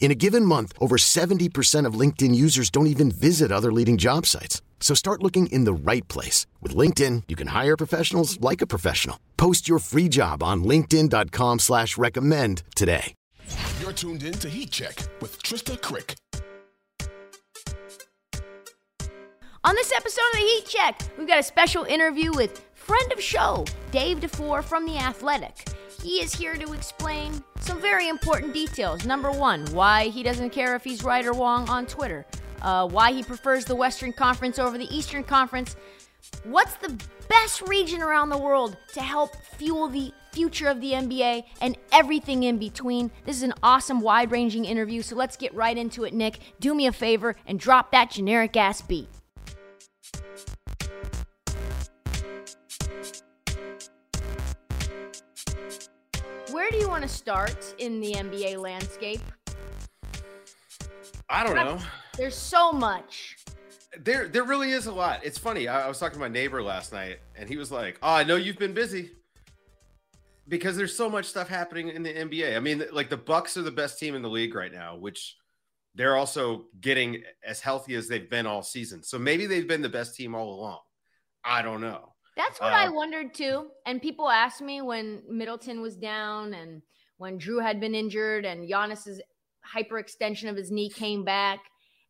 In a given month, over 70% of LinkedIn users don't even visit other leading job sites. So start looking in the right place. With LinkedIn, you can hire professionals like a professional. Post your free job on linkedin.com slash recommend today. You're tuned in to Heat Check with Trista Crick. On this episode of the Heat Check, we've got a special interview with friend of show, Dave DuFour from The Athletic. He is here to explain some very important details. Number one, why he doesn't care if he's right or wrong on Twitter, uh, why he prefers the Western Conference over the Eastern Conference, what's the best region around the world to help fuel the future of the NBA, and everything in between. This is an awesome, wide ranging interview, so let's get right into it, Nick. Do me a favor and drop that generic ass beat. Where do you want to start in the NBA landscape? I don't know. There's so much. There, there really is a lot. It's funny. I, I was talking to my neighbor last night, and he was like, "Oh, I know you've been busy because there's so much stuff happening in the NBA. I mean, like the Bucks are the best team in the league right now, which they're also getting as healthy as they've been all season. So maybe they've been the best team all along. I don't know. That's what uh, I wondered too. And people asked me when Middleton was down and when Jrue had been injured and Giannis's hyperextension of his knee came back.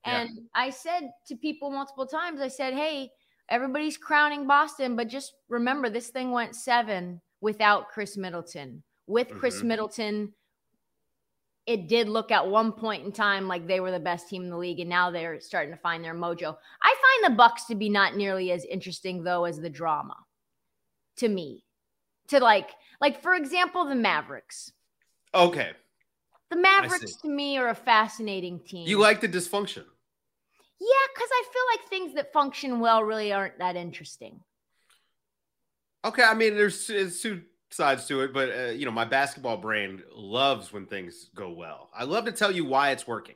And yeah. I said to people multiple times, I said, Hey, everybody's crowning Boston, but just remember this thing went seven without Khris Middleton. With Khris mm-hmm. Middleton, it did look at one point in time like they were the best team in the league, and now they're starting to find their mojo. I find the Bucks to be not nearly as interesting though as the drama to me. To like, like for example, the Mavericks. Okay. The Mavericks to me are a fascinating team. You like the dysfunction? Yeah, because I feel like things that function well really aren't that interesting. Okay, I mean, there's, there's two sides to it, but uh, you know, my basketball brain loves when things go well. I love to tell you why it's working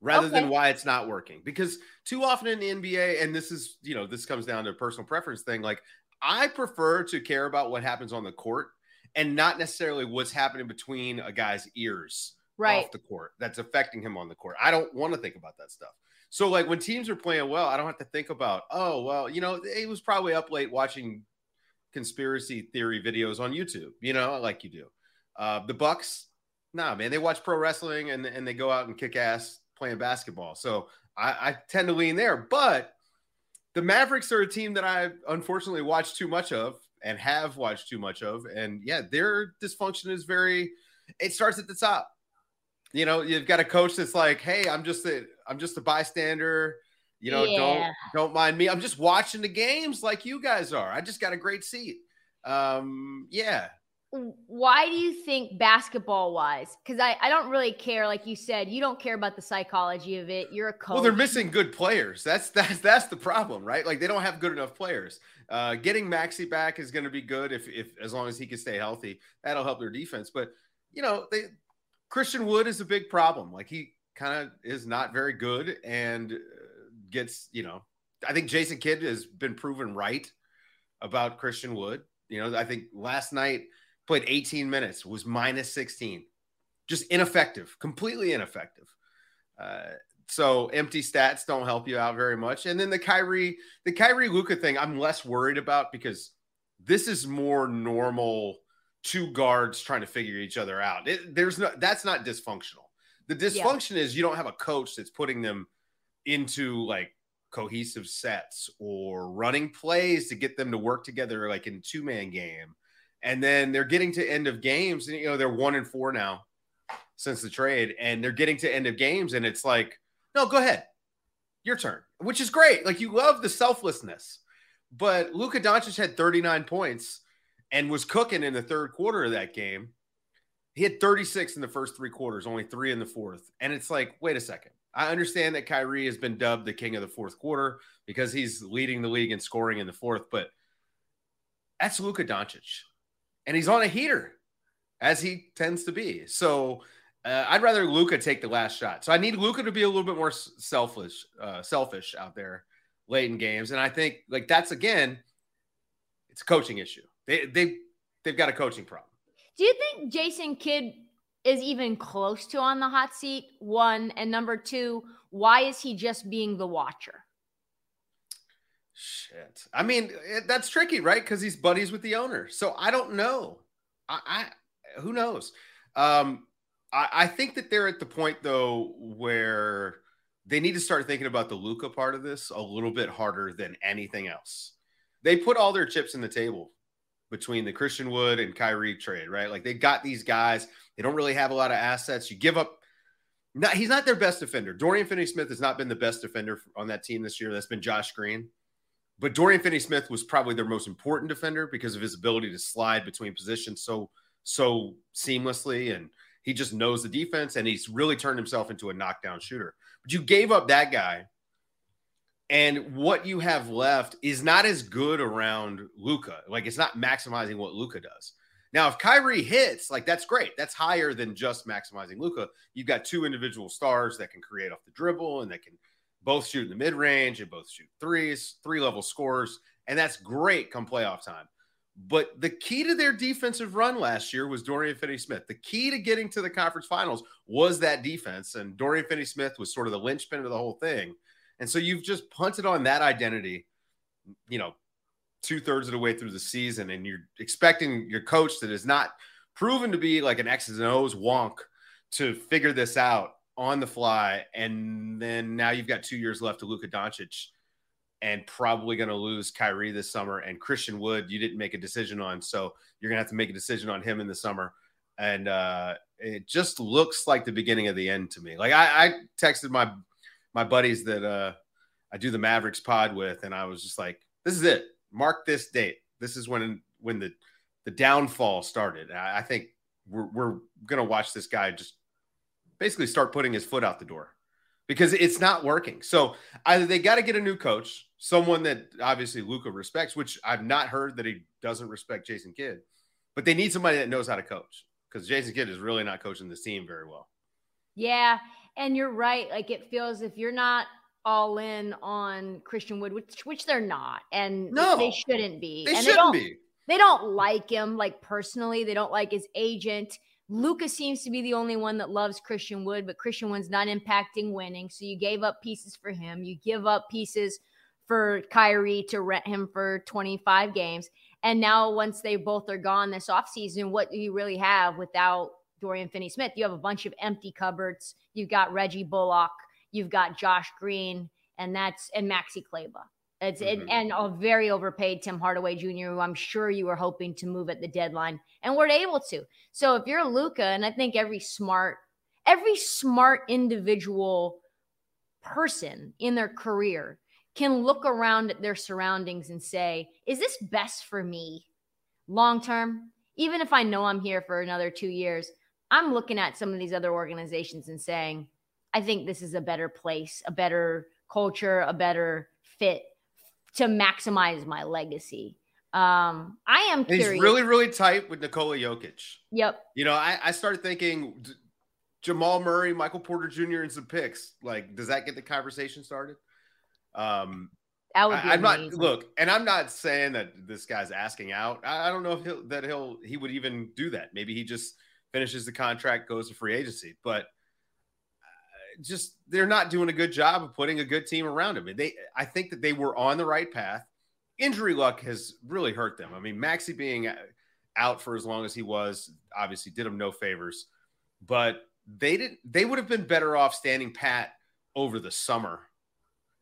rather okay. than why it's not working because too often in the NBA, and this is you know, this comes down to a personal preference thing. Like, I prefer to care about what happens on the court and not necessarily what's happening between a guy's ears right. off the court that's affecting him on the court. I don't want to think about that stuff. So, like when teams are playing well, I don't have to think about, oh, well, you know, he was probably up late watching conspiracy theory videos on YouTube, you know, like you do. Uh, the Bucks, nah, man, they watch pro wrestling and, and they go out and kick ass playing basketball. So I, I tend to lean there. But the Mavericks are a team that I unfortunately watch too much of and have watched too much of. And yeah, their dysfunction is very, it starts at the top. You know, you've got a coach that's like, hey, I'm just a I'm just a bystander. You know, yeah. don't don't mind me. I'm just watching the games like you guys are. I just got a great seat. Um, yeah. Why do you think basketball wise? Because I, I don't really care, like you said, you don't care about the psychology of it. You're a coach. Well, they're missing good players. That's that's that's the problem, right? Like they don't have good enough players. Uh, getting Maxi back is going to be good if if as long as he can stay healthy. That'll help their defense. But you know, they Christian Wood is a big problem. Like he kind of is not very good and gets, you know, I think Jason Kidd has been proven right about Christian Wood. You know, I think last night played 18 minutes, was minus 16, just ineffective, completely ineffective. Uh, so empty stats don't help you out very much. And then the Kyrie, the Kyrie Luka thing, I'm less worried about because this is more normal two guards trying to figure each other out. It, there's no that's not dysfunctional. The dysfunction yeah. is you don't have a coach that's putting them into like cohesive sets or running plays to get them to work together like in two man game And then they're getting to end of games, and you know they're one and four now since the trade, and they're getting to end of games, and it's like, no, go ahead, your turn, which is great. Like you love the selflessness, but Luka Doncic had 39 points and was cooking in the third quarter of that game. He had 36 in the first three quarters, only three in the fourth, and it's like, wait a second. I understand that Kyrie has been dubbed the king of the fourth quarter because he's leading the league in scoring in the fourth, but that's Luka Doncic. And he's on a heater, as he tends to be. So uh, I'd rather Luka take the last shot. So I need Luka to be a little bit more selfish, uh, selfish out there late in games. And I think like that's again, it's a coaching issue. They they they've got a coaching problem. Do you think Jason Kidd is even close to on the hot seat? One and number two, why is he just being the watcher? Shit. I mean, it, that's tricky, right? Because he's buddies with the owner. So I don't know. I, I who knows? Um, I, I think that they're at the point though where they need to start thinking about the Luka part of this a little bit harder than anything else. They put all their chips in the table between the Christian Wood and Kyrie trade, right? Like they got these guys. They don't really have a lot of assets. You give up. Not, he's not their best defender. Dorian Finney-Smith has not been the best defender on that team this year. That's been Josh Green. But Dorian Finney-Smith was probably their most important defender because of his ability to slide between positions so so seamlessly, and he just knows the defense, and he's really turned himself into a knockdown shooter. But you gave up that guy, and what you have left is not as good around Luka. Like it's not maximizing what Luka does. Now, if Kyrie hits, like that's great. That's higher than just maximizing Luka. You've got two individual stars that can create off the dribble and that can both shoot in the mid range and both shoot threes, three level scores. And that's great come playoff time. But the key to their defensive run last year was Dorian Finney Smith. The key to getting to the conference finals was that defense. And Dorian Finney Smith was sort of the linchpin of the whole thing. And so you've just punted on that identity, you know, two thirds of the way through the season. And you're expecting your coach that is not proven to be like an X's and O's wonk to figure this out on the fly, and then now you've got two years left to Luka Doncic, and probably going to lose Kyrie this summer. And Christian Wood, you didn't make a decision on, so you're going to have to make a decision on him in the summer. And uh, it just looks like the beginning of the end to me. Like I, I texted my my buddies that uh, I do the Mavericks pod with, and I was just like, "This is it. Mark this date. This is when when the the downfall started." I, I think we're we're to watch this guy just basically start putting his foot out the door because it's not working. So either they got to get a new coach, someone that obviously Luka respects, which I've not heard that he doesn't respect Jason Kidd, but they need somebody that knows how to coach because Jason Kidd is really not coaching this team very well. Yeah. And you're right. Like it feels if you're not all in on Christian Wood, which which they're not, and no, they shouldn't be. They and shouldn't they be. They don't like him, like personally. They don't like his agent. Luka's seems to be the only one that loves Christian Wood, but Christian Wood's not impacting winning. So you gave up pieces for him. You give up pieces for Kyrie to rent him for 25 games. And now, once they both are gone this offseason, what do you really have without Dorian Finney Smith? You have a bunch of empty cupboards. You've got Reggie Bullock. You've got Josh Green, and that's and Maxi Kleber. It's mm-hmm. and a very overpaid Tim Hardaway Jr., who I'm sure you were hoping to move at the deadline and weren't able to. So if you're Luka, and I think every smart, every smart individual person in their career can look around at their surroundings and say, is this best for me long term? Even if I know I'm here for another two years, I'm looking at some of these other organizations and saying, I think this is a better place, a better culture, a better fit to maximize my legacy. Um, I am curious. He's really, really tight with Nikola Jokic. Yep. You know, I, I started thinking Jamal Murray, Michael Porter Jr., and some picks. Like, does that get the conversation started? Um, that would be I, am not look, and I'm not saying that this guy's asking out. I, I don't know if he'll that he'll he would even do that. Maybe he just finishes the contract, goes to free agency, but just they're not doing a good job of putting a good team around him. And they, I think that they were on the right path. Injury luck has really hurt them. I mean, Maxi being out for as long as he was obviously did him no favors, but they didn't. They would have been better off standing pat over the summer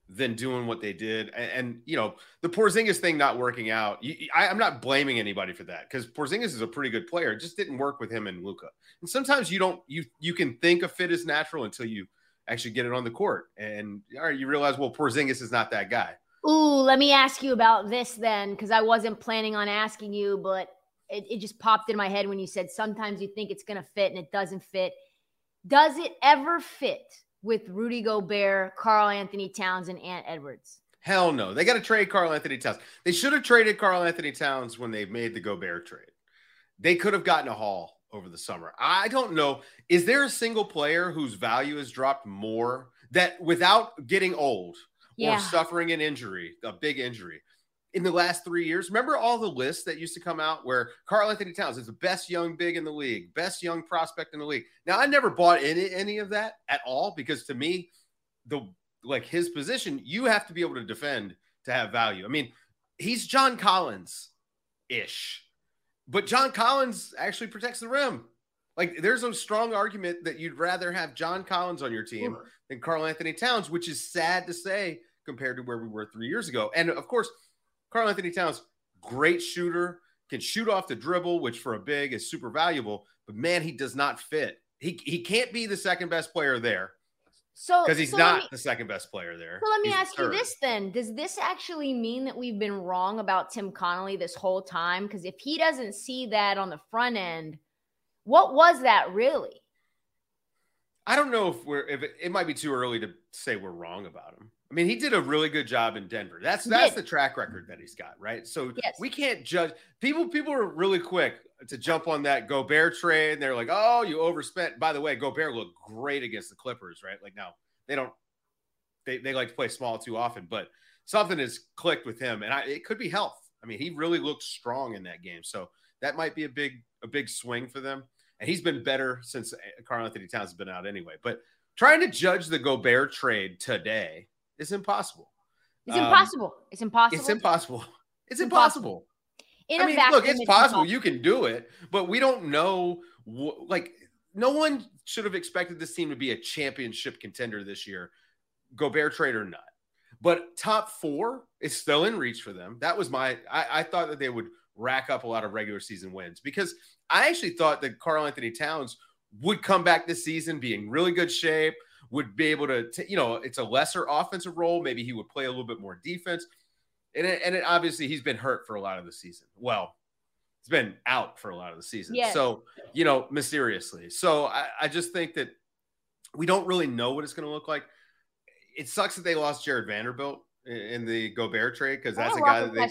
than doing what they did. And, and you know, the Porzingis thing not working out, you, I, am not blaming anybody for that because Porzingis is a pretty good player. It just didn't work with him and Luka. And sometimes you don't you you can think a fit is natural until you actually get it on the court, and all right, you realize well Porzingis is not that guy. Ooh, let me ask you about this then, because I wasn't planning on asking you, but it, it just popped in my head when you said sometimes you think it's going to fit and it doesn't fit. Does it ever fit with Rudy Gobert, Karl-Anthony Towns, and Ant Edwards? Hell no. They got to trade Karl-Anthony Towns. They should have traded Karl-Anthony Towns when they made the Gobert trade. They could have gotten a haul over the summer. I don't know. Is there a single player whose value has dropped more that without getting old yeah. or suffering an injury, a big injury, in the last three years. Remember all the lists that used to come out where Karl-Anthony Towns is the best young big in the league, best young prospect in the league. Now, I never bought any any of that at all because to me, the like his position, you have to be able to defend to have value. I mean, he's John Collins ish, but John Collins actually protects the rim. Like, there's a strong argument that you'd rather have John Collins on your team than Karl-Anthony Towns, which is sad to say compared to where we were three years ago. And of course, Karl-Anthony Towns, great shooter, can shoot off the dribble, which for a big is super valuable. But man, he does not fit. He he can't be the second best player there. So because he's so not me, the second best player there. So let me he's ask you this then: Does this actually mean that we've been wrong about Tim Connelly this whole time? Because if he doesn't see that on the front end, what was that really? I don't know if we're if it, it might be too early to say we're wrong about him. I mean, he did a really good job in Denver. That's that's the track record that he's got, right? So yes. we can't judge people. People are really quick to jump on that Gobert trade. They're like, "Oh, you overspent." By the way, Gobert looked great against the Clippers, right? Like now they don't they they like to play small too often, but something has clicked with him, and I, it could be health. I mean, he really looked strong in that game, so that might be a big a big swing for them. And he's been better since Karl-Anthony Towns has been out anyway. But trying to judge the Gobert trade today is impossible. It's um, impossible. It's impossible. It's impossible. It's impossible. In I mean, look, it's, it's possible. You can do it, but we don't know. Wh- like, no one should have expected this team to be a championship contender this year, Gobert trade or not. But top four is still in reach for them. That was my. I, I thought that they would rack up a lot of regular season wins because I actually thought that Karl-Anthony Towns would come back this season, be in really good shape would be able to, t- you know, it's a lesser offensive role. Maybe he would play a little bit more defense. And, it, and it, obviously he's been hurt for a lot of the season. Well, he's been out for a lot of the season. Yes. So, you know, mysteriously. So I, I just think that we don't really know what it's going to look like. It sucks that they lost Jared Vanderbilt in the Gobert trade because that's a guy that they.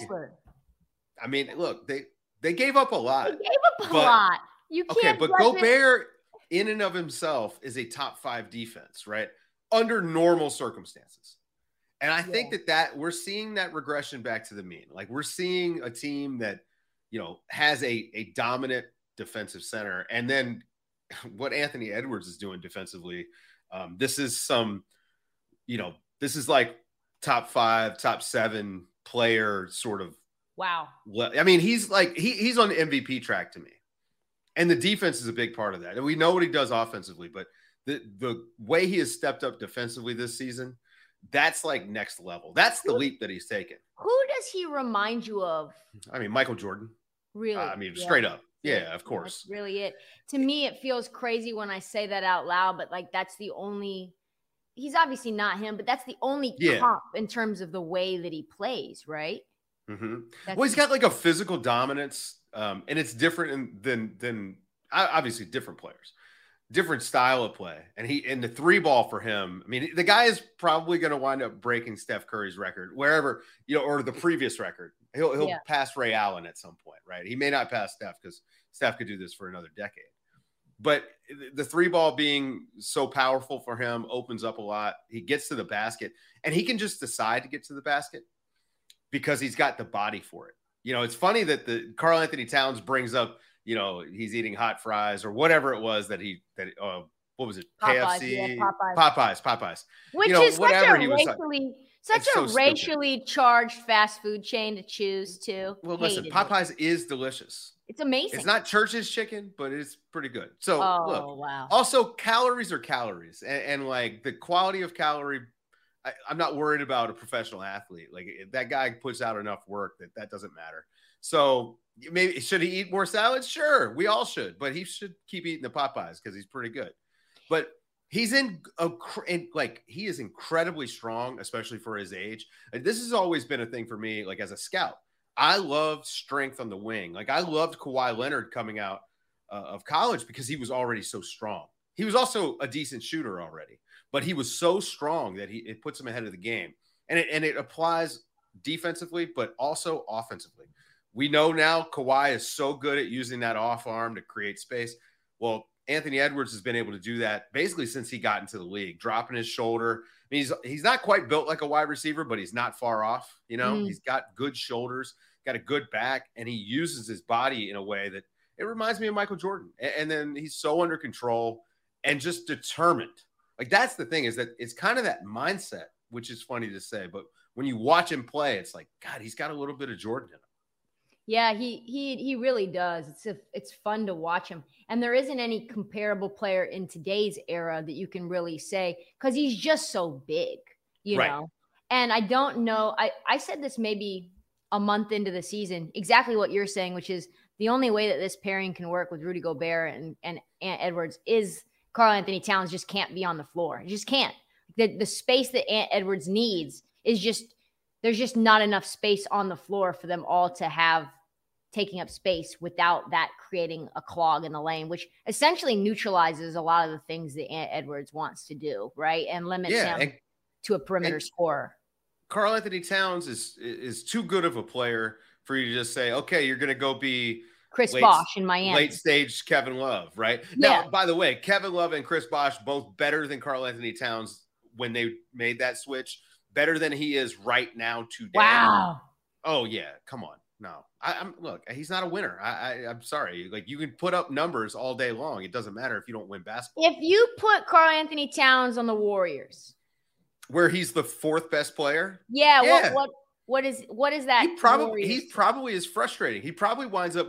I mean, look, they they gave up a lot. They gave up a but, lot. You can't. Okay, but Gobert in and of himself is a top five defense, right? Under normal circumstances. And I yeah. think that that we're seeing that regression back to the mean. Like we're seeing a team that, you know, has a, a dominant defensive center. And then what Anthony Edwards is doing defensively, um, this is some, you know, this is like top five, top seven player sort of. Wow. I mean, he's like, he, he's on the MVP track to me and the defense is a big part of that. And we know what he does offensively, but the the way he has stepped up defensively this season, that's like next level. That's the leap that he's taken. Who does he remind you of? I mean, Michael Jordan. Really? Uh, I mean, yeah. straight up. Yeah, of course. That's really it. To me, it feels crazy when I say that out loud, but like that's the only. He's obviously not him, but that's the only yeah. comp in terms of the way that he plays, right? Mm-hmm. Well, he's got like a physical dominance um, and it's different in, than than obviously different players, different style of play. And he and the three ball for him. I mean, the guy is probably going to wind up breaking Steph Curry's record wherever you know, or the previous record. He'll he'll yeah. pass Ray Allen at some point, right? He may not pass Steph because Steph could do this for another decade. But the three ball being so powerful for him opens up a lot. He gets to the basket and he can just decide to get to the basket because he's got the body for it. You know, it's funny that the Karl-Anthony Towns brings up, you know, he's eating hot fries or whatever it was that he that uh, what was it? Popeyes, KFC, yeah, Popeyes. Popeyes, Popeyes. Which you know, is such a racially such a so racially stupid. charged fast food chain to choose to. Well, listen, Popeyes it. is delicious. It's amazing. It's not Church's chicken, but it's pretty good. So oh, look, wow. Also, calories are calories, and, and like the quality of calorie I, am not worried about a professional athlete. Like that guy puts out enough work that that doesn't matter. So maybe should he eat more salads? Sure, we all should, but he should keep eating the Popeyes because he's pretty good. But he's in a in, like he is incredibly strong, especially for his age. And this has always been a thing for me, like as a scout. I love strength on the wing. Like I loved Kawhi Leonard coming out uh, of college because he was already so strong. He was also a decent shooter already, but he was so strong that he it puts him ahead of the game. And it and it applies defensively, but also offensively. We know now Kawhi is so good at using that off arm to create space. Well, Anthony Edwards has been able to do that basically since he got into the league, dropping his shoulder. I mean, he's he's not quite built like a wide receiver, but he's not far off. You know, mm. he's got good shoulders, got a good back, and he uses his body in a way that it reminds me of Michael Jordan. And, and then he's so under control and just determined. Like that's the thing is that it's kind of that mindset, which is funny to say, but when you watch him play, it's like God, he's got a little bit of Jordan in him. Yeah, he he he really does. It's a, it's fun to watch him. And there isn't any comparable player in today's era that you can really say cuz he's just so big, you right. know. And I don't know I I said this maybe a month into the season, exactly what you're saying, which is the only way that this pairing can work with Rudy Gobert and and Ant Edwards is Karl-Anthony Towns just can't be on the floor. It just can't. The the space that Ant Edwards needs is just there's just not enough space on the floor for them all to have taking up space without that creating a clog in the lane, which essentially neutralizes a lot of the things that Ant Edwards wants to do, right? And limits yeah, him and, to a perimeter scorer. Karl-Anthony Towns is is too good of a player for you to just say, okay, you're going to go be Chris late, Bosh in Miami, late stage Kevin Love, right? Yeah. Now, by the way, Kevin Love and Chris Bosh both better than Karl-Anthony Towns when they made that switch better than he is right now today. Wow. Oh yeah, come on. No, I, am look. He's not a winner. I, I, I'm sorry. Like you can put up numbers all day long. It doesn't matter if you don't win basketball. If you put Karl-Anthony Towns on the Warriors, where he's the fourth best player. Yeah. yeah. What what what is what is that? He probably he probably is frustrating. He probably winds up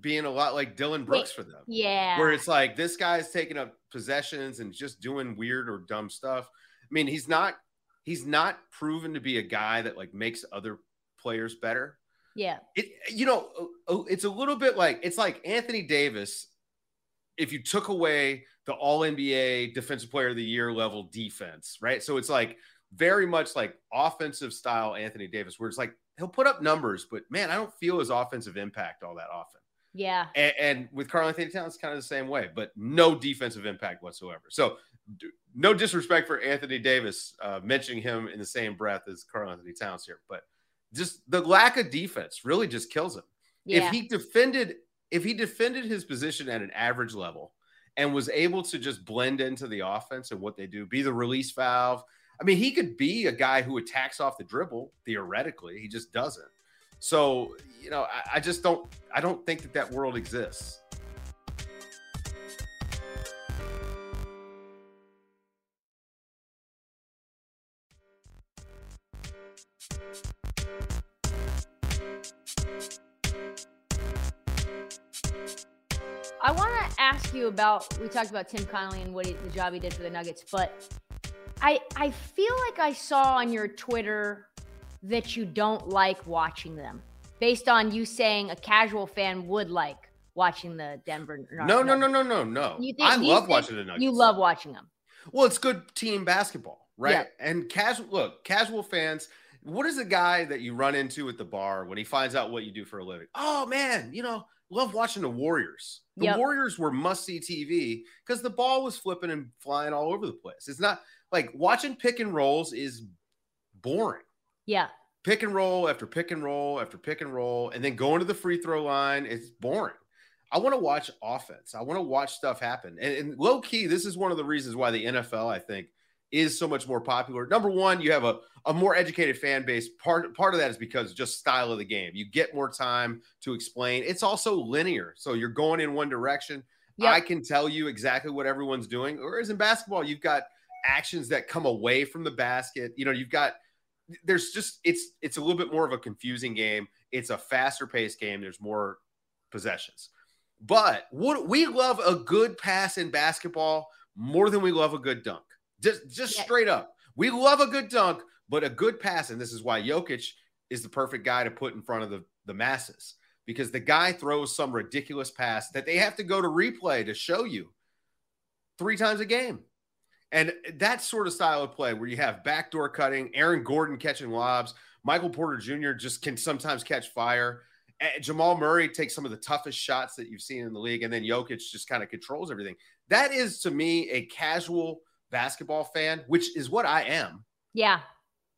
being a lot like Dillon Brooks for them. Yeah. Where it's like this guy's taking up possessions and just doing weird or dumb stuff. I mean, he's not he's not proven to be a guy that like makes other players better. Yeah. It you know, uh, uh, it's a little bit like it's like Anthony Davis if you took away the all NBA defensive player of the year level defense, right? So it's like very much like offensive style Anthony Davis, where it's like he'll put up numbers, but man, I don't feel his offensive impact all that often. Yeah. And, and with Karl-Anthony Towns, kind of the same way, but no defensive impact whatsoever. So no disrespect for Anthony Davis, uh, mentioning him in the same breath as Karl-Anthony Towns here, but just the lack of defense really just kills him. Yeah. If he defended, if he defended his position at an average level and was able to just blend into the offense and what they do, be the release valve. I mean, he could be a guy who attacks off the dribble theoretically. He just doesn't. So, you know, I, I just don't I don't think that that world exists. I want to ask you about. We talked about Tim Connelly and what he, the job he did for the Nuggets, but I I feel like I saw on your Twitter that you don't like watching them, based on you saying a casual fan would like watching the Denver. Nuggets. No, no, no, no, no, no. Think, I love watching the Nuggets. You love watching them. Well, it's good team basketball, right? Yeah. And casual look, casual fans. What is the guy that you run into at the bar when he finds out what you do for a living? Oh man, you know, love watching the Warriors. The yep. Warriors were must see TV because the ball was flipping and flying all over the place. It's not like watching pick and rolls is boring. Yeah. Pick and roll after pick and roll after pick and roll, and then going to the free throw line, it's boring. I want to watch offense. I want to watch stuff happen. And, and low key, this is one of the reasons why the NFL, I think, is so much more popular. Number one, you have a, a more educated fan base. Part part of that is because just style of the game. You get more time to explain. It's also linear, so you're going in one direction. Yep. I can tell you exactly what everyone's doing. Whereas in basketball, you've got actions that come away from the basket. You know, you've got there's just it's it's a little bit more of a confusing game. It's a faster paced game. There's more possessions. But what we love a good pass in basketball more than we love a good dunk. Just just yeah. straight up. We love a good dunk, but a good pass, and this is why Jokic is the perfect guy to put in front of the, the masses because the guy throws some ridiculous pass that they have to go to replay to show you three times a game. And that sort of style of play where you have backdoor cutting, Aaron Gordon catching lobs, Michael Porter Jr. just can sometimes catch fire. Eh, Jamal Murray takes some of the toughest shots that you've seen in the league, and then Jokic just kind of controls everything. That is to me a casual basketball fan, which is what I am. Yeah.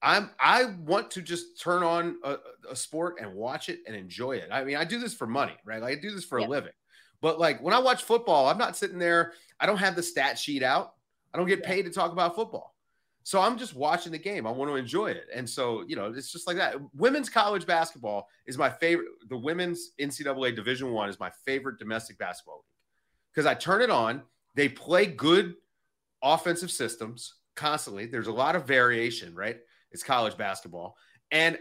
I'm I want to just turn on a, a, sport and watch it and enjoy it. I mean, I do this for money, right? Like I do this for yep. a living. But like when I watch football, I'm not sitting there. I don't have the stat sheet out. I don't get paid to talk about football. So I'm just watching the game. I want to enjoy it. And so, you know, it's just like that. Women's college basketball is my favorite. The women's NCAA Division One is my favorite domestic basketball league because I turn it on. They play good offensive systems constantly. There's a lot of variation, right? It's college basketball. And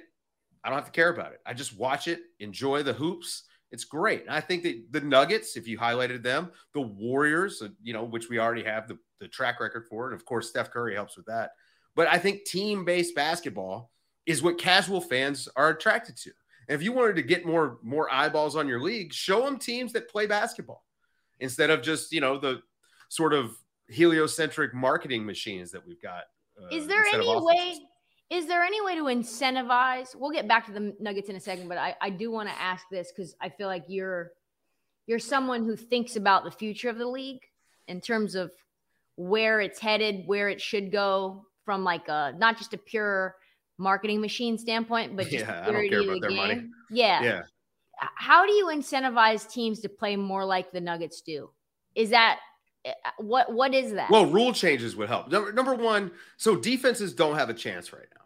I don't have to care about it. I just watch it, enjoy the hoops. It's great. And I think that the Nuggets, if you highlighted them, the Warriors, uh, you know, which we already have the, the track record for. And of course, Steph Curry helps with that. But I think team based basketball is what casual fans are attracted to. And if you wanted to get more more eyeballs on your league, show them teams that play basketball instead of just, you know, the sort of heliocentric marketing machines that we've got. Uh, is there any way is there any way to incentivize? We'll get back to the Nuggets in a second, but I, I do want to ask this because I feel like you're you're someone who thinks about the future of the league in terms of where it's headed, where it should go from like a not just a pure marketing machine standpoint, but just yeah, purity of the game. Money. Yeah. Yeah. How do you incentivize teams to play more like the Nuggets do? Is that what what is that? Well, rule changes would help. Number, number one, so defenses don't have a chance right now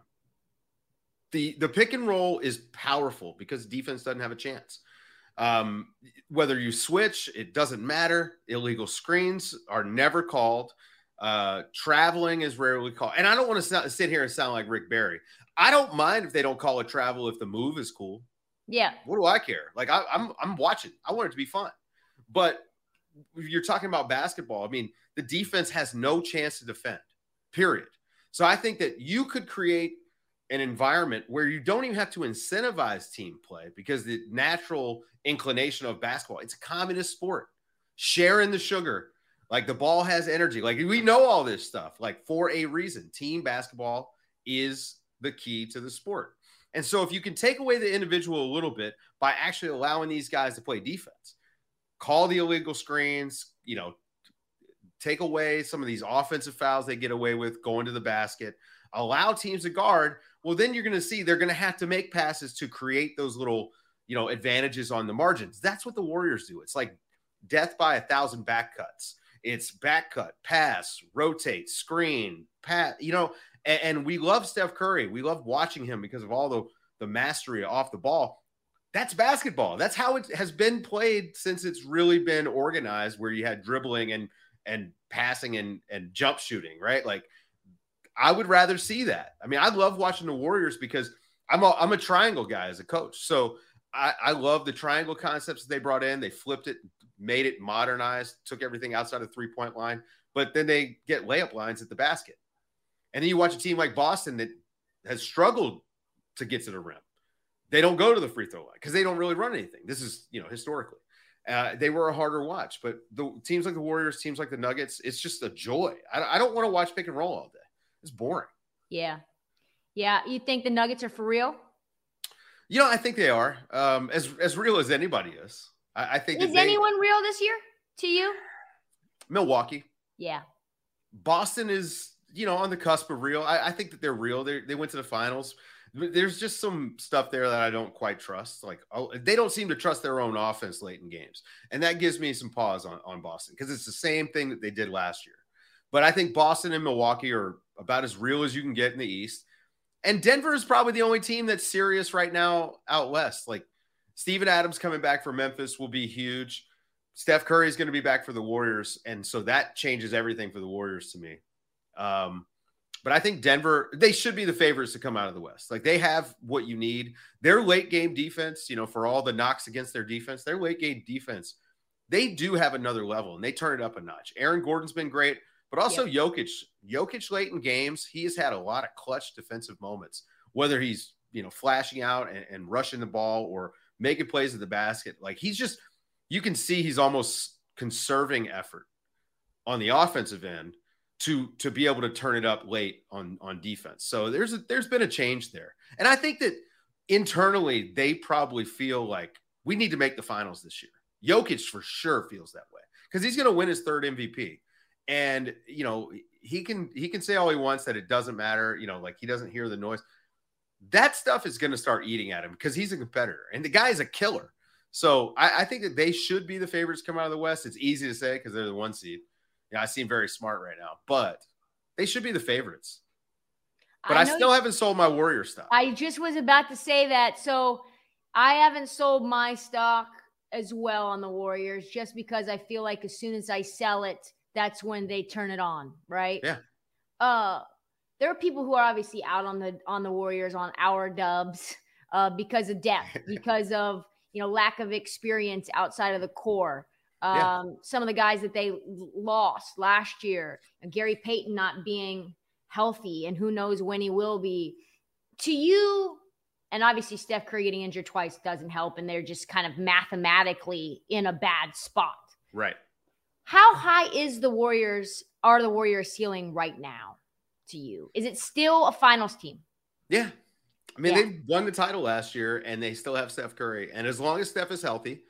the the pick and roll is powerful because defense doesn't have a chance. Um, whether you switch, it doesn't matter. Illegal screens are never called. Uh, traveling is rarely called. And I don't want to sit here and sound like Rick Barry. I don't mind if they don't call a travel if the move is cool. Yeah. What do I care? Like I, I'm I'm watching. I want it to be fun. But you're talking about basketball. I mean, the defense has no chance to defend. Period. So I think that you could create an environment where you don't even have to incentivize team play because the natural inclination of basketball, it's a communist sport. Sharing the sugar, like the ball has energy. Like we know all this stuff, like for a reason. Team basketball is the key to the sport. And so if you can take away the individual a little bit by actually allowing these guys to play defense, call the illegal screens, you know, take away some of these offensive fouls they get away with going to the basket, allow teams to guard well, then you're going to see they're going to have to make passes to create those little, you know, advantages on the margins. That's what the Warriors do. It's like death by a thousand back cuts. It's back cut, pass, rotate, screen, pat, you know, and, and we love Steph Curry. We love watching him because of all the, the mastery off the ball. That's basketball. That's how it has been played since it's really been organized, where you had dribbling and and passing and and jump shooting, right? Like I would rather see that. I mean, I love watching the Warriors because I'm a, I'm a triangle guy as a coach. So I, I love the triangle concepts they brought in. They flipped it, made it modernized, took everything outside of three point line, but then they get layup lines at the basket. And then you watch a team like Boston that has struggled to get to the rim. They don't go to the free throw line because they don't really run anything. This is, you know, historically. Uh, they were a harder watch, but the teams like the Warriors, teams like the Nuggets, it's just a joy. I, I don't want to watch pick and roll all day. It's boring. Yeah. Yeah. You think the Nuggets are for real? You know, I think they are. Um, as as real as anybody is. I, I think is they, anyone real this year to you? Milwaukee. Yeah. Boston is, you know, on the cusp of real. I, I think that they're real. They they went to the finals. There's just some stuff there that I don't quite trust. Like, oh, they don't seem to trust their own offense late in games, and that gives me some pause on on Boston because it's the same thing that they did last year. But I think Boston and Milwaukee are about as real as you can get in the East. And Denver is probably the only team that's serious right now out west. Like Steven Adams coming back for Memphis will be huge. Steph Curry is going to be back for the Warriors. And so that changes everything for the Warriors to me. Um, but I think Denver, they should be the favorites to come out of the West. Like they have what you need. Their late game defense, you know, for all the knocks against their defense, their late game defense, they do have another level and they turn it up a notch. Aaron Gordon's been great. but also yep. Jokic. Jokic late in games, he has had a lot of clutch defensive moments, whether he's you know flashing out and, and rushing the ball or making plays at the basket. Like he's just, you can see he's almost conserving effort on the offensive end to to be able to turn it up late on on defense. So there's a, there's been a change there, and I think that internally they probably feel like we need to make the finals this year. Jokic for sure feels that way because he's going to win his third MVP, and you know he can he can say all he wants that it doesn't matter. You know, like he doesn't hear the noise. That stuff is going to start eating at him because he's a competitor and the guy is a killer. So I, I think that they should be the favorites come out of the West. It's easy to say because they're the one seed. Yeah, I seem very smart right now, but they should be the favorites. But I, I still you, haven't sold my Warrior stock. I just was about to say that. So I haven't sold my stock as well on the Warriors just because I feel like as soon as I sell it, that's when they turn it on, right? Yeah. Uh there are people who are obviously out on the on the Warriors on our dubs uh because of depth, because of you know lack of experience outside of the core. Um, yeah. Some of the guys that they lost last year, Gary Payton not being healthy, and who knows when he will be. To you, and obviously Steph Curry getting injured twice doesn't help, and they're just kind of mathematically in a bad spot. Right. How high is the Warriors? Are the Warriors ceiling right now? To you, is it still a finals team? Yeah, I mean, yeah. they won the title last year and they still have Steph Curry. And as long as Steph is healthy,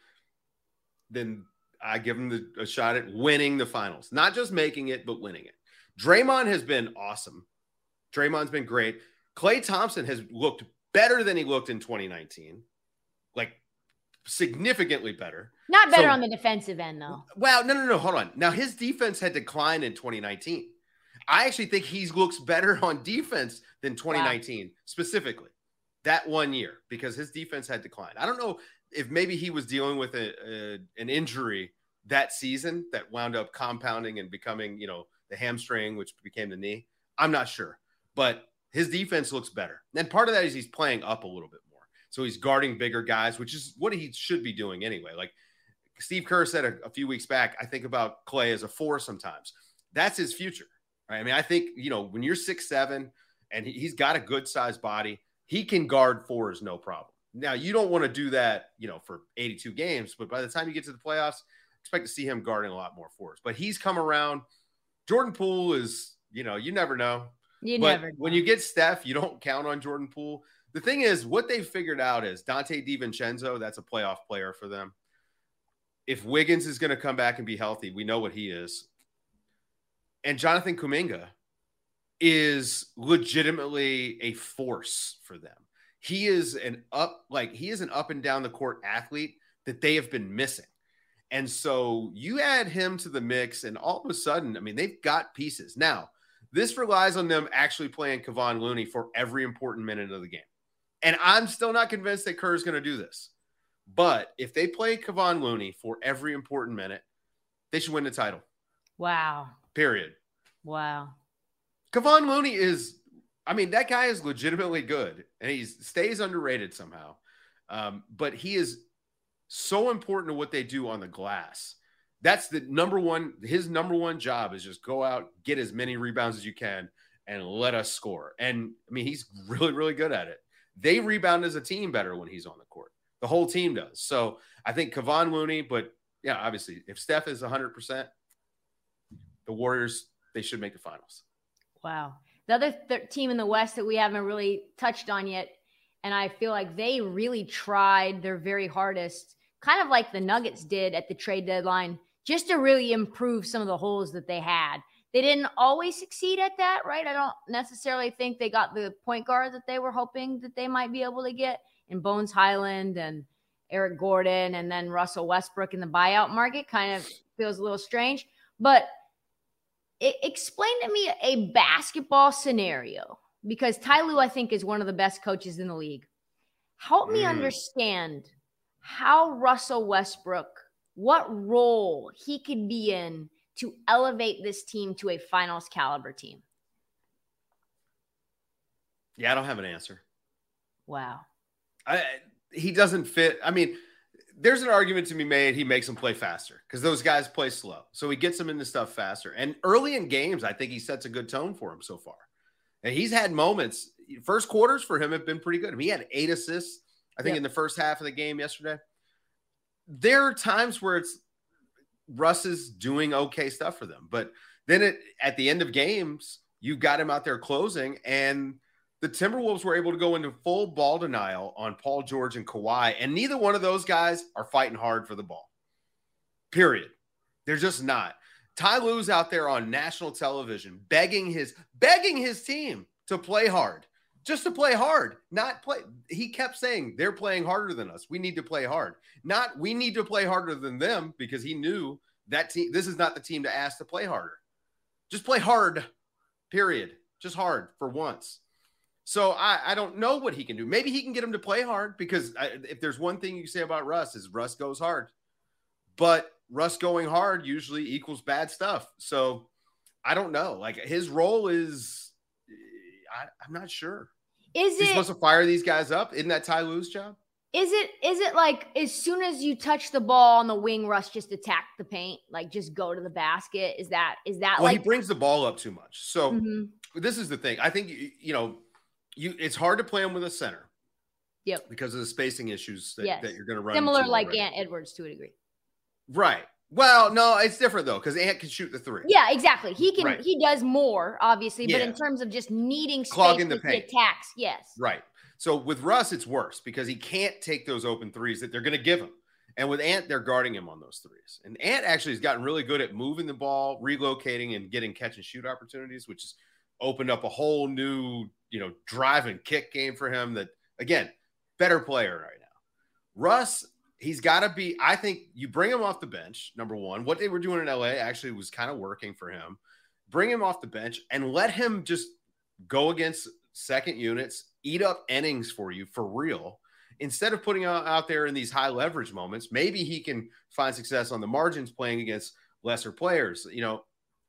then I give him the, a shot at winning the finals, not just making it, but winning it. Draymond has been awesome. Draymond's been great. Klay Thompson has looked better than he looked in 2019, like significantly better. Not better so, on the defensive end, though. Well, no, no, no. Hold on. Now, his defense had declined in 2019. I actually think he looks better on defense than 2019, wow. specifically that one year, because his defense had declined. I don't know if maybe he was dealing with a, a, an injury that season that wound up compounding and becoming, you know, the hamstring, which became the knee. I'm not sure, but his defense looks better. And part of that is he's playing up a little bit more. So he's guarding bigger guys, which is what he should be doing anyway. Like Steve Kerr said a, a few weeks back, I think about Klay as a four sometimes. That's his future. Right? I mean, I think, you know, when you're six, seven, and he, he's got a good sized body, he can guard fours no problem. Now, you don't want to do that, you know, for 82 games, but by the time you get to the playoffs, expect to see him guarding a lot more fours. But he's come around. Jordan Poole is, you know, you never know. You but never know. when you get Steph, you don't count on Jordan Poole. The thing is, what they've figured out is Donte DiVincenzo, that's a playoff player for them. If Wiggins is going to come back and be healthy, we know what he is. And Jonathan Kuminga is legitimately a force for them. He is an up like he is an up and down the court athlete that they have been missing. And so you add him to the mix, and all of a sudden, I mean, they've got pieces. Now, this relies on them actually playing Kevon Looney for every important minute of the game. And I'm still not convinced that Kerr is going to do this. But if they play Kevon Looney for every important minute, they should win the title. Wow. Period. Wow. Kevon Looney is I mean, that guy is legitimately good and he stays underrated somehow. Um, but he is so important to what they do on the glass. That's the number one, his number one job is just go out, get as many rebounds as you can, and let us score. And I mean, he's really, really good at it. They rebound as a team better when he's on the court. The whole team does. So I think Kevon Looney, but yeah, obviously, if Steph is 100%, the Warriors, they should make the finals. Wow. The other th- team in the West that we haven't really touched on yet, and I feel like they really tried their very hardest, kind of like the Nuggets did at the trade deadline, just to really improve some of the holes that they had. They didn't always succeed at that, right? I don't necessarily think they got the point guard that they were hoping that they might be able to get in Bones Hyland and Eric Gordon and then Russell Westbrook in the buyout market. Kind of feels a little strange. But explain to me a basketball scenario because Ty Lue, I think, is one of the best coaches in the league. Help me mm. understand how Russell Westbrook, what role he could be in to elevate this team to a finals caliber team. Yeah, I don't have an answer. Wow. I, he doesn't fit. I mean, there's an argument to be made. He makes them play faster because those guys play slow. So he gets them into stuff faster. And early in games, I think he sets a good tone for him so far. And he's had moments. First quarters for him have been pretty good. I mean, he had eight assists, I think, in the first half of the game yesterday. There are times where it's Russ is doing okay stuff for them, but then it, at the end of games, you've got him out there closing, and the Timberwolves were able to go into full ball denial on Paul George and Kawhi, and neither one of those guys are fighting hard for the ball. Period. They're just not. Ty Lue's out there on national television begging his begging his team to play hard. Just to play hard, not play. He kept saying they're playing harder than us. We need to play hard. Not we need to play harder than them because he knew that team this is not the team to ask to play harder. Just play hard. Period. Just hard for once. So I, I don't know what he can do. Maybe he can get him to play hard because I, if there's one thing you say about Russ is Russ goes hard, but Russ going hard usually equals bad stuff. So I don't know. Like his role is, I, am not sure. Is he supposed to fire these guys up? Isn't that Ty Lue's job? Is it is it like as soon as you touch the ball on the wing, Russ just attack the paint, like just go to the basket? Is that is that well, like he brings the ball up too much? So mm-hmm. this is the thing. I think you know you it's hard to play him with a center. Yep. Because of the spacing issues that, yes. that you're going to run. Similar like already. Ant Edwards to a degree. Right. Well, no, it's different though because Ant can shoot the three. Yeah, exactly. He can. Right. He does more, obviously, yeah. but in terms of just needing space clogging the paint, attacks, yes. Right. So with Russ, it's worse because he can't take those open threes that they're going to give him. And with Ant, they're guarding him on those threes. And Ant actually has gotten really good at moving the ball, relocating, and getting catch and shoot opportunities, which has opened up a whole new you know, drive and kick game for him that, again, better player right now. Russ, he's got to be, I think you bring him off the bench, number one. What they were doing in LA actually was kind of working for him. Bring him off the bench and let him just go against second units, eat up innings for you for real. Instead of putting out there in these high leverage moments, maybe he can find success on the margins playing against lesser players. You know,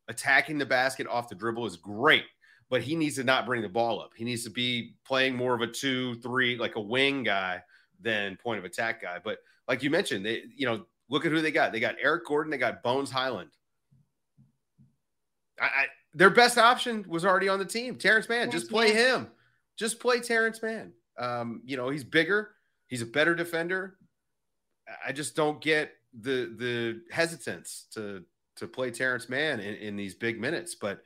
attacking the basket off the dribble is great but he needs to not bring the ball up. He needs to be playing more of a two, three, like a wing guy than point of attack guy. But like you mentioned, they, you know, look at who they got. They got Eric Gordon. They got Bones Hyland. I, I their best option was already on the team. Terance Mann. Just play him. Just play Terance Mann. Um, you know, he's bigger. He's a better defender. I just don't get the the hesitance to to play Terance Mann in, in these big minutes. But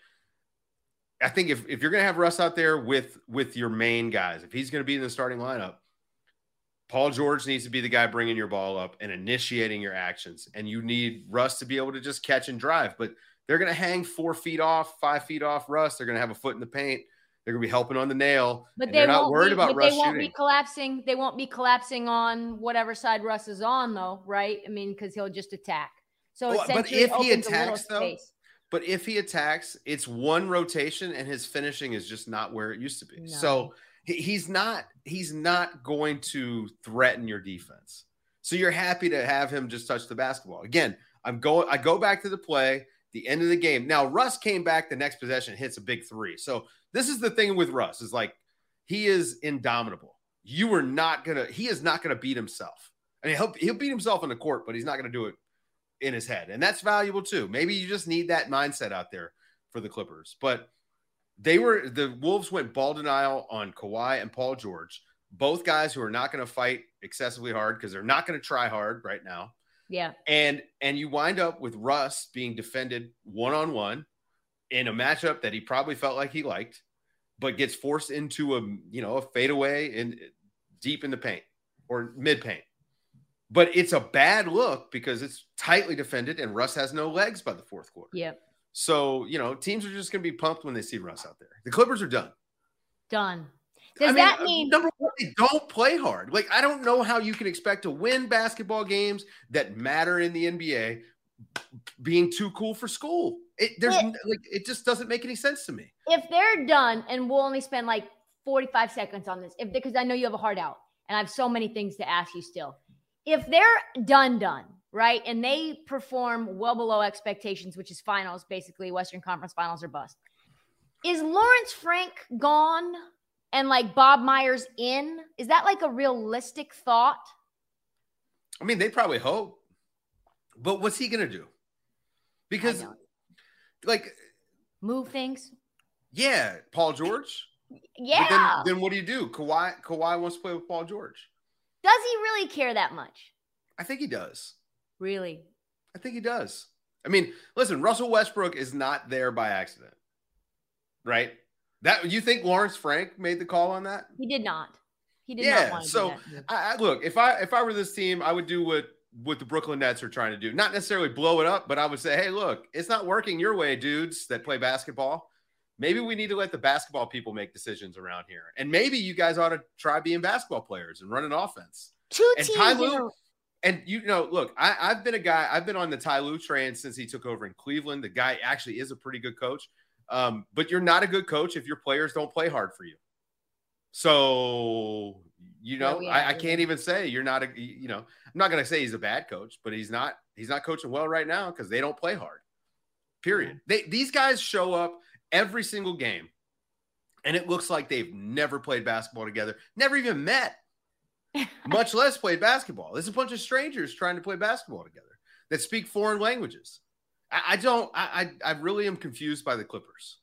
I think if, if you're going to have Russ out there with with your main guys, if he's going to be in the starting lineup, Paul George needs to be the guy bringing your ball up and initiating your actions, and you need Russ to be able to just catch and drive. But they're going to hang four feet off, five feet off Russ. They're going to have a foot in the paint. They're going to be helping on the nail. But they are not worried be, about Russ. They won't shooting. be collapsing. They won't be collapsing on whatever side Russ is on, though, right? I mean, because he'll just attack. So well, but if he attacks, though, space. But if he attacks, it's one rotation and his finishing is just not where it used to be. No. So he's not he's not going to threaten your defense. So you're happy to have him just touch the basketball. Again, I'm going I go back to the play, the end of the game. Now Russ came back the next possession, hits a big 3. So this is the thing with Russ is like he is indomitable. You are not to he is not going to beat himself. I mean, he'll, he'll beat himself in the court, but he's not going to do it in his head. And that's valuable too. Maybe you just need that mindset out there for the Clippers. But they were the Wolves went ball denial on Kawhi and Paul George, both guys who are not going to fight excessively hard because they're not going to try hard right now. Yeah. And and you wind up with Russ being defended one on one in a matchup that he probably felt like he liked, but gets forced into a you know a fadeaway in deep in the paint or mid paint. But it's a bad look because it's tightly defended and Russ has no legs by the fourth quarter. Yep. So, you know, teams are just going to be pumped when they see Russ out there. The Clippers are done. Done. Does I mean, that uh, mean number one, they don't play hard? Like, I don't know how you can expect to win basketball games that matter in the NBA being too cool for school. It there's it, like it just doesn't make any sense to me. If they're done, and we'll only spend like 45 seconds on this, if because I know you have a heart out and I have so many things to ask you still if they're done, done, right, and they perform well below expectations, which is finals, basically Western Conference finals or bust, is Lawrence Frank gone and like Bob Myers in? Is that like a realistic thought? I mean, they probably hope, but what's he going to do? Because, like, move things. Yeah, Paul George. Yeah. Then, then, what do you do? Kawhi Kawhi wants to play with Paul George. Does he really care that much? I think he does. Really? I think he does. I mean, listen, Russell Westbrook is not there by accident, right? That you think Lawrence Frank made the call on that? He did not. He did not. yeah, not. so I, I, look, if I if I were this team, I would do what what the Brooklyn Nets are trying to do. Not necessarily blow it up, but I would say, hey, look, it's not working your way, dudes that play basketball. Maybe we need to let the basketball people make decisions around here, and maybe you guys ought to try being basketball players and run an offense. Two and. Ty Lue, and you know, look, I, I've been a guy. I've been on the Ty Lue train since he took over in Cleveland. The guy actually is a pretty good coach. Um, but you're not a good coach if your players don't play hard for you. So, you know, yeah, I, I, can't even say you're not a, you know, I'm not going to say he's a bad coach, but he's not, he's not coaching well right now because they don't play hard. Period. Yeah. They, these guys show up every single game and it looks like they've never played basketball together, never even met, much less played basketball. There's a bunch of strangers trying to play basketball together that speak foreign languages. I, I don't, I, I, I really am confused by the Clippers.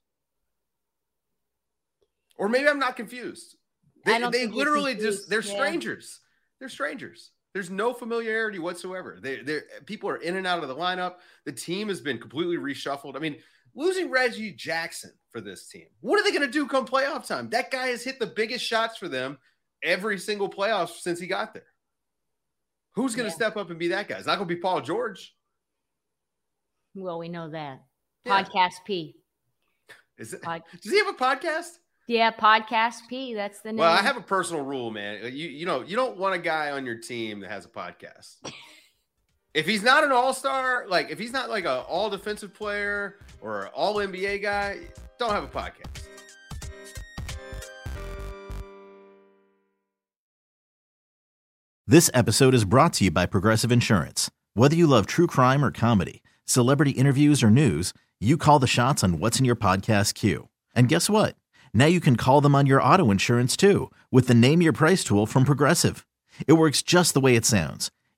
Or maybe I'm not confused. They, they literally just they're strangers. They're strangers. There's no familiarity whatsoever. They they people are in and out of the lineup. The team has been completely reshuffled. I mean, losing Reggie Jackson for this team. What are they going to do come playoff time? That guy has hit the biggest shots for them every single playoff since he got there. Who's going to yeah. step up and be that guy? It's not going to be Paul George. Well, we know that. Yeah. Podcast P. Is it? Pod- Does he have a podcast? Yeah, podcast P. That's the name. Well, I have a personal rule, man. You you know you don't want a guy on your team that has a podcast. if he's not an all star, like if he's not like a all defensive player or all NBA guy, don't have a podcast. This episode is brought to you by Progressive Insurance. Whether you love true crime or comedy, celebrity interviews or news, you call the shots on what's in your podcast queue. And guess what? Now you can call them on your auto insurance too with the Name Your Price tool from Progressive. It works just the way it sounds.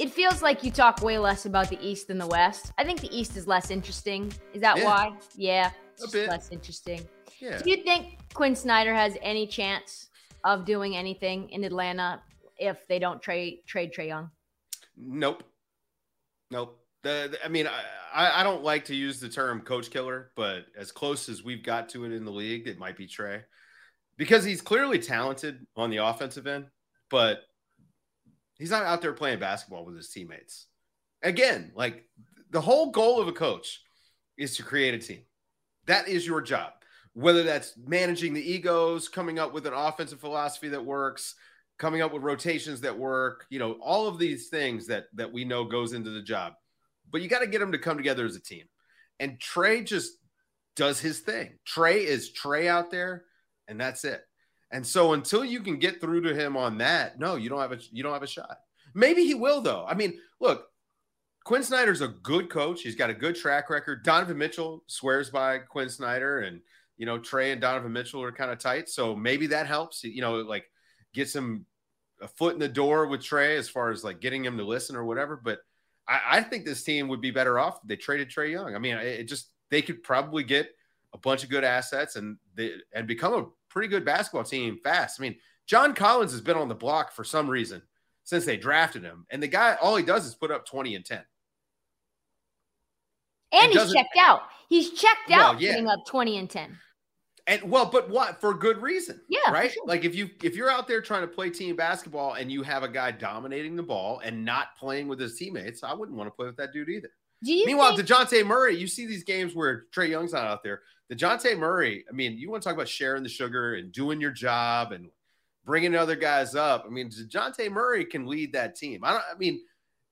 It feels like you talk way less about the East than the West. I think the East is less interesting. Is that Yeah. why? Yeah, it's A bit. less interesting. Yeah. Do you think Quin Snyder has any chance of doing anything in Atlanta if they don't trade trade Trey Young? Nope. Nope. The, the- I mean, I I don't like to use the term coach killer, but as close as we've got to it in the league, it might be Trey because he's clearly talented on the offensive end, but he's not out there playing basketball with his teammates. Again, like the whole goal of a coach is to create a team. That is your job. Whether that's managing the egos, coming up with an offensive philosophy that works, coming up with rotations that work, you know, all of these things that that we know goes into the job. But you got to get them to come together as a team. And Trey just does his thing. Trey is Trey out there, and that's it. And so until you can get through to him on that, no, you don't have a you don't have a shot. Maybe he will though. I mean, look, Quin Snyder's a good coach. He's got a good track record. Donovan Mitchell swears by Quin Snyder, and you know Trey and Donovan Mitchell are kind of tight. So maybe that helps. You know, like gets him a foot in the door with Trey as far as like getting him to listen or whatever. But I, I think this team would be better off if they traded Trey Young. I mean, it, it just they could probably get a bunch of good assets and they and become a pretty good basketball team fast. I mean, John Collins has been on the block for some reason since they drafted him, and the guy all he does is put up twenty and ten. And It he's checked out. He's checked Well, out, yeah. putting up twenty and ten. And well, but what for good reason? Yeah, right. sure. Like if you if you're out there trying to play team basketball and you have a guy dominating the ball and not playing with his teammates, I wouldn't want to play with that dude either. Do you Meanwhile, think- Dejounte Murray, you see these games where Trey Young's not out there. Dejounte Murray, I mean, you want to talk about sharing the sugar and doing your job and bringing other guys up. I mean, Dejounte Murray can lead that team. I don't. I mean,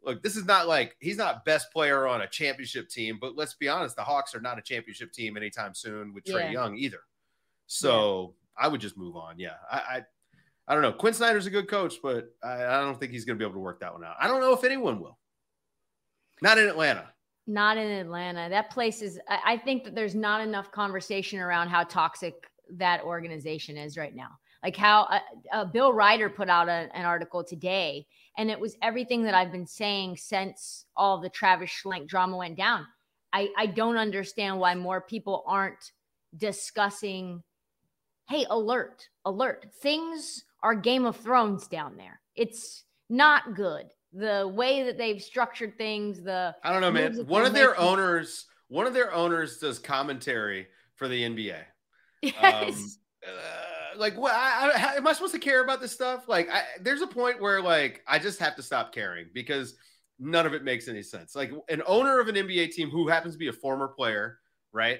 look, this is not like he's not best player on a championship team, but let's be honest, the Hawks are not a championship team anytime soon with Trey Yeah. Young either. So I would just move on. Yeah, I, I, I don't know. Quin Snyder's a good coach, but I, I don't think he's going to be able to work that one out. I don't know if anyone will. Not in Atlanta. Not in Atlanta. That place is. I, think that there's not enough conversation around how toxic that organization is right now. Like how uh, uh, Bill Ryder put out a- an article today, and it was everything that I've been saying since all the Travis Schlenk drama went down. I, I don't understand why more people aren't discussing. Hey, alert, alert! Things are Game of Thrones down there. It's not good. The way that they've structured things, the I don't know, man. One of their making- owners, one of their owners does commentary for the NBA. Yes. Uh, like, what? I, I, am I supposed to care about this stuff? Like, I, there's a point where like I just have to stop caring because none of it makes any sense. Like, an owner of an NBA team who happens to be a former player, right?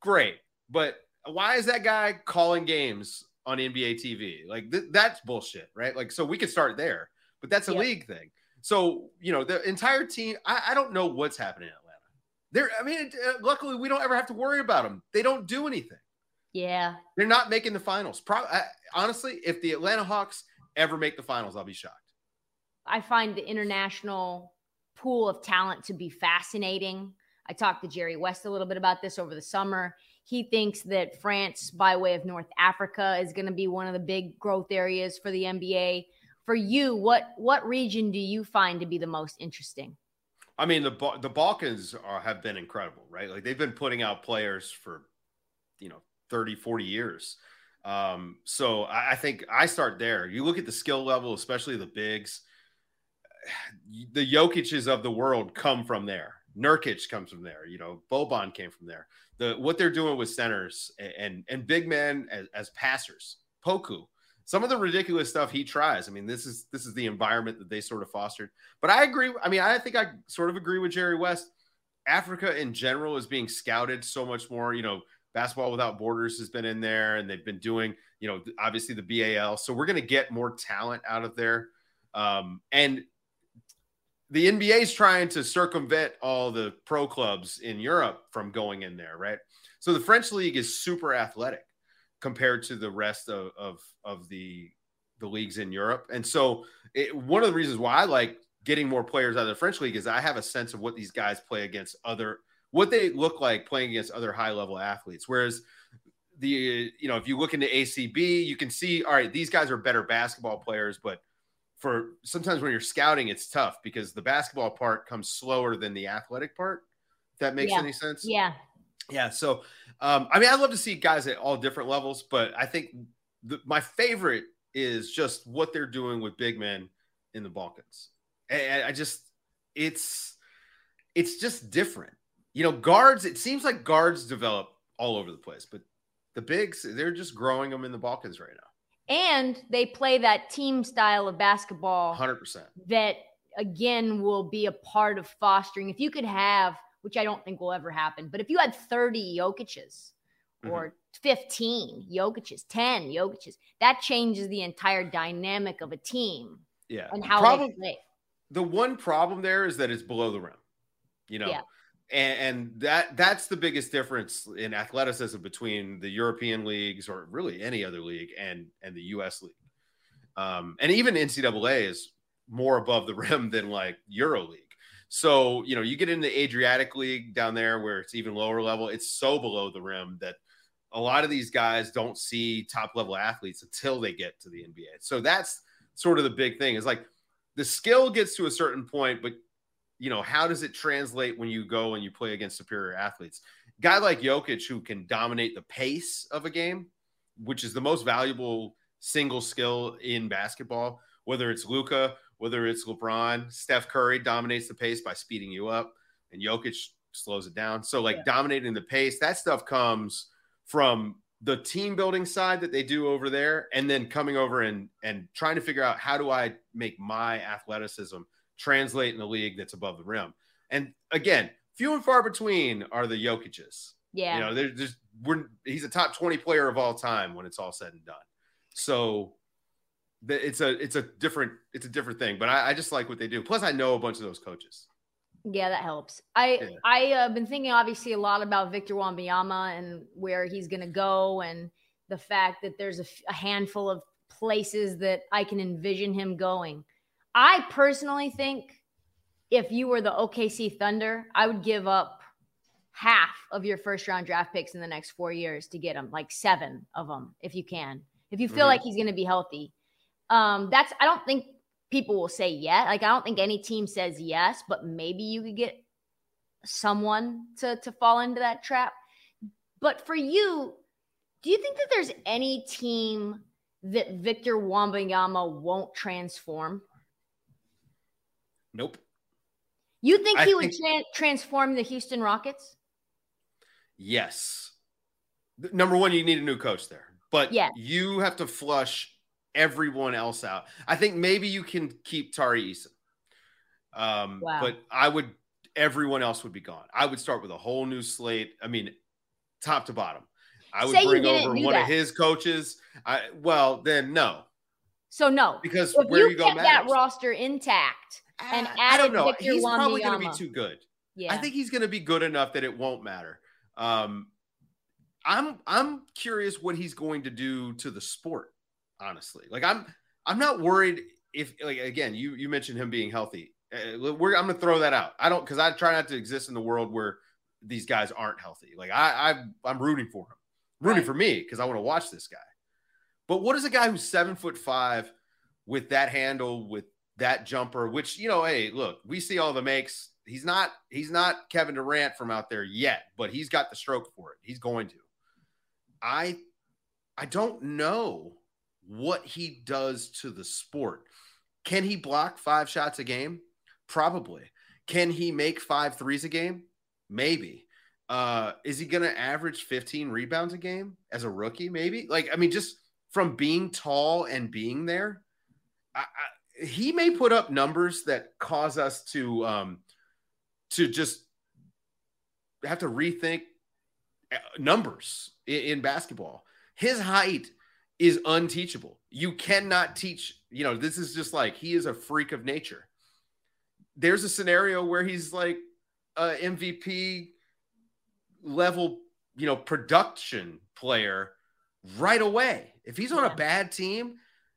Great, but why is that guy calling games on NBA TV? Like, th- that's bullshit, right? Like, so we could start there, but that's a league thing. So you know, the entire team. I, I don't know what's happening in Atlanta. There, I mean, uh, luckily we don't ever have to worry about them. They don't do anything. Yeah. They're not making the finals. Pro- I, honestly, if the Atlanta Hawks ever make the finals, I'll be shocked. I find the international pool of talent to be fascinating. I talked to Jerry West a little bit about this over the summer. He thinks that France, by way of North Africa, is going to be one of the big growth areas for the NBA. For you, what what region do you find to be the most interesting? I mean, the the Balkans are, have been incredible, right? Like they've been putting out players for, you know, 30, 40 years. Um, so I, I think I start there. You look at the skill level, especially the bigs. The Jokic's of the world come from there. Nurkic comes from there. You know, Boban came from there. The what they're doing with centers and and, and big men as, as passers. Poku, some of the ridiculous stuff he tries. I mean, this is this is the environment that they sort of fostered. But I agree. I mean, I think I sort of agree with Jerry West. Africa in general is being scouted so much more. You know, basketball without borders has been in there, and they've been doing, you know, obviously the BAL. So we're going to get more talent out of there. Um, and the NBA is trying to circumvent all the pro clubs in Europe from going in there, right? So the French league is super athletic compared to the rest of of, of the the leagues in Europe. And so it, one of the reasons why I like getting more players out of the French league is I have a sense of what these guys play against other what they look like playing against other high level athletes. Whereas the you know if you look into ACB, you can see all right, these guys are better basketball players, but for sometimes when you're scouting, it's tough because the basketball part comes slower than the athletic part. If that makes Yeah. any sense. Yeah. Yeah. So, um, I mean, I'd love to see guys at all different levels, but I think the, my favorite is just what they're doing with big men in the Balkans. And I just, it's, it's just different. You know, guards, it seems like guards develop all over the place, but the bigs, they're just growing them in the Balkans right now. And they play that team style of basketball 100%. that again will be a part of fostering. If you could have, which I don't think will ever happen, but if you had 30 Jokic's or 15 Jokic's, 10 Jokic's, that changes the entire dynamic of a team Yeah. and how Problem- they play. the one problem there is that it's below the rim, you know, Yeah. and, and that that's the biggest difference in athleticism between the European leagues or really any other league and and the U.S. league, um, and even NCAA is more above the rim than like Euro League. So you know, you get in the Adriatic League down there where it's even lower level. It's so below the rim that a lot of these guys don't see top level athletes until they get to the NBA. So that's sort of the big thing. Is like the skill gets to a certain point, but you know, how does it translate when you go and you play against superior athletes? Guy like Jokic who can dominate the pace of a game, which is the most valuable single skill in basketball, whether it's Luka, whether it's LeBron, Steph Curry dominates the pace by speeding you up, and Jokic slows it down. So, like dominating the pace, that stuff comes from the team building side that they do over there, and then coming over and and trying to figure out how do I make my athleticism translate in a league that's above the rim. And again, few and far between are the Jokic's. Yeah. You know, they're just we're he's a top 20 player of all time when it's all said and done. So the, it's a it's a different it's a different thing. But I, I just like what they do. Plus, I know a bunch of those coaches. Yeah, that helps. I Yeah. I have been thinking obviously a lot about Victor Wembanyama and where he's going to go, and the fact that there's a handful of places that I can envision him going. I personally think if you were the OKC Thunder, I would give up half of your first round draft picks in the next four years to get him, like seven of them, if you can. If you feel Mhm. like he's going to be healthy, um, that's I don't think people will say yet. Like I don't think any team says yes, but maybe you could get someone to to fall into that trap. But for you, do you think that there's any team that Victor Wembanyama won't transform? Nope. You think I he would think- tran transform the Houston Rockets? Yes. Number one, you need a new coach there, but Yeah. you have to flush everyone else out. I think maybe you can keep Tari Eason. Um, Wow. but I would everyone else would be gone. I would start with a whole new slate. I mean, top to bottom. I would Say bring over one that. of his coaches. I well, then no. So no, Because if where you you go kept that roster intact and I added don't know. Victor He's probably going to be too good. Yeah, I think he's going to be good enough that it won't matter. Um, I'm I'm curious what he's going to do to the sport. Honestly, like I'm I'm not worried if like again you you mentioned him being healthy. Uh, we're, I'm going to throw that out. I don't because I try not to exist in the world where these guys aren't healthy. Like I, I I'm rooting for him, rooting Right. for me because I want to watch this guy. But what is a guy who's seven foot five with that handle, with that jumper, which you know, hey, look, we see all the makes. He's not he's not Kevin Durant from out there yet, but he's got the stroke for it. He's going to. I I don't know what he does to the sport. Can he block five shots a game? Probably. Can he make five threes a game? Maybe. Uh, is he going to average 15 rebounds a game as a rookie? Maybe. Like, I mean, just from being tall and being there, I, I, he may put up numbers that cause us to um, to just have to rethink uh, numbers in, in basketball. His height is unteachable. You cannot teach, you know, this is just like he is a freak of nature. There's a scenario where he's like a MVP level, you know, production player right away. If he's on a bad team,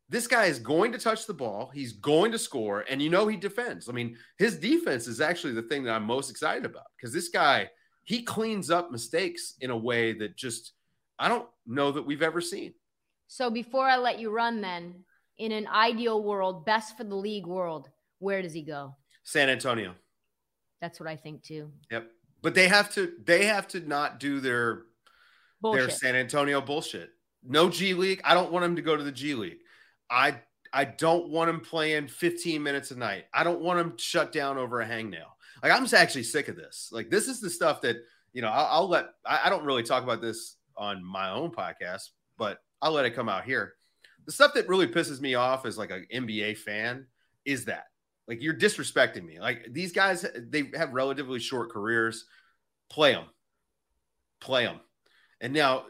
this guy is going to touch the ball, he's going to score, and you know he defends. I mean, his defense is actually the thing that I'm most excited about because this guy, he cleans up mistakes in a way that just I don't know that we've ever seen. So before I let you run, then in an ideal world, best for the league world, where does he go? San Antonio. That's what I think too. Yep. But they have to they have to not do their Bullshit. their San Antonio bullshit. No G League. I don't want him to go to the G League. I I don't want him playing 15 minutes a night. I don't want him shut down over a hangnail. Like I'm just actually sick of this. Like this is the stuff that you know. I'll, I'll let. I, I don't really talk about this on my own podcast, but I'll let it come out here. The stuff that really pisses me off as like an NBA fan is that like you're disrespecting me. Like these guys, they have relatively short careers. Play them, play them. And now,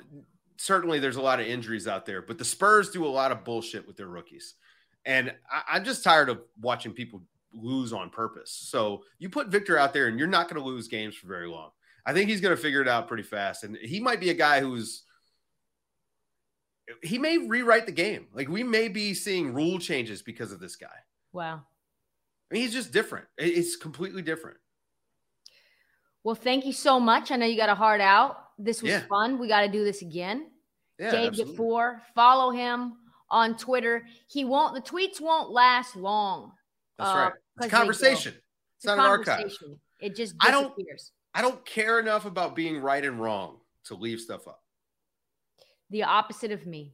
certainly, there's a lot of injuries out there, but the Spurs do a lot of bullshit with their rookies. And I, I'm just tired of watching people lose on purpose. So you put Victor out there, and you're not going to lose games for very long. I think he's going to figure it out pretty fast, and he might be a guy who's he may rewrite the game. Like we may be seeing rule changes because of this guy. Wow. I mean, he's just different. It's completely different. Well, thank you so much. I know you got a heart out. This was Yeah. fun. We got to do this again. Yeah, Dave absolutely. DuFour, follow him on Twitter. He won't. The tweets won't last long. That's uh, right. It's conversation. It's, It's not an archive. It just I don't- I don't care enough about being right and wrong to leave stuff up. The opposite of me.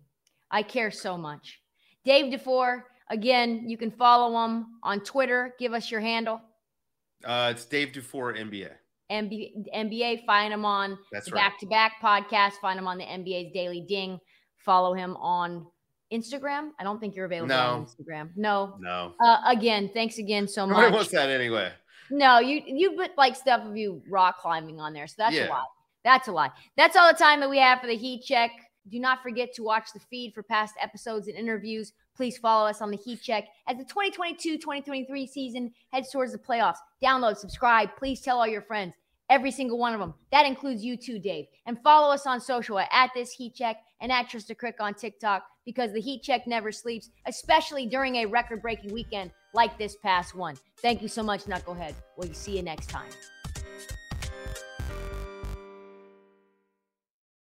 I care so much. Dave DuFour, again, you can follow him on Twitter. Give us your handle. Uh, it's Dave DuFour NBA. MB, NBA, find him on That's the. Back to Back podcast. Find him on the NBA's Daily Ding. Follow him on Instagram. I don't think you're available on No. Instagram. No. No, Uh, again, thanks again so nobody much. wants that anyway. No, you you put like stuff of you rock climbing on there, so that's a Yeah. lot. That's a lot. That's all the time that we have for the Heat Check. Do not forget to watch the feed for past episodes and interviews. Please follow us on the Heat Check as the 2022-2023 season heads towards the playoffs. Download, subscribe. Please tell all your friends. Every single one of them. That includes you too, Dave. And follow us on social at, this Heat Check and at Trista Crick on TikTok because the Heat Check never sleeps, especially during a record-breaking weekend like this past one. Thank you so much, Knucklehead. We'll see you next time.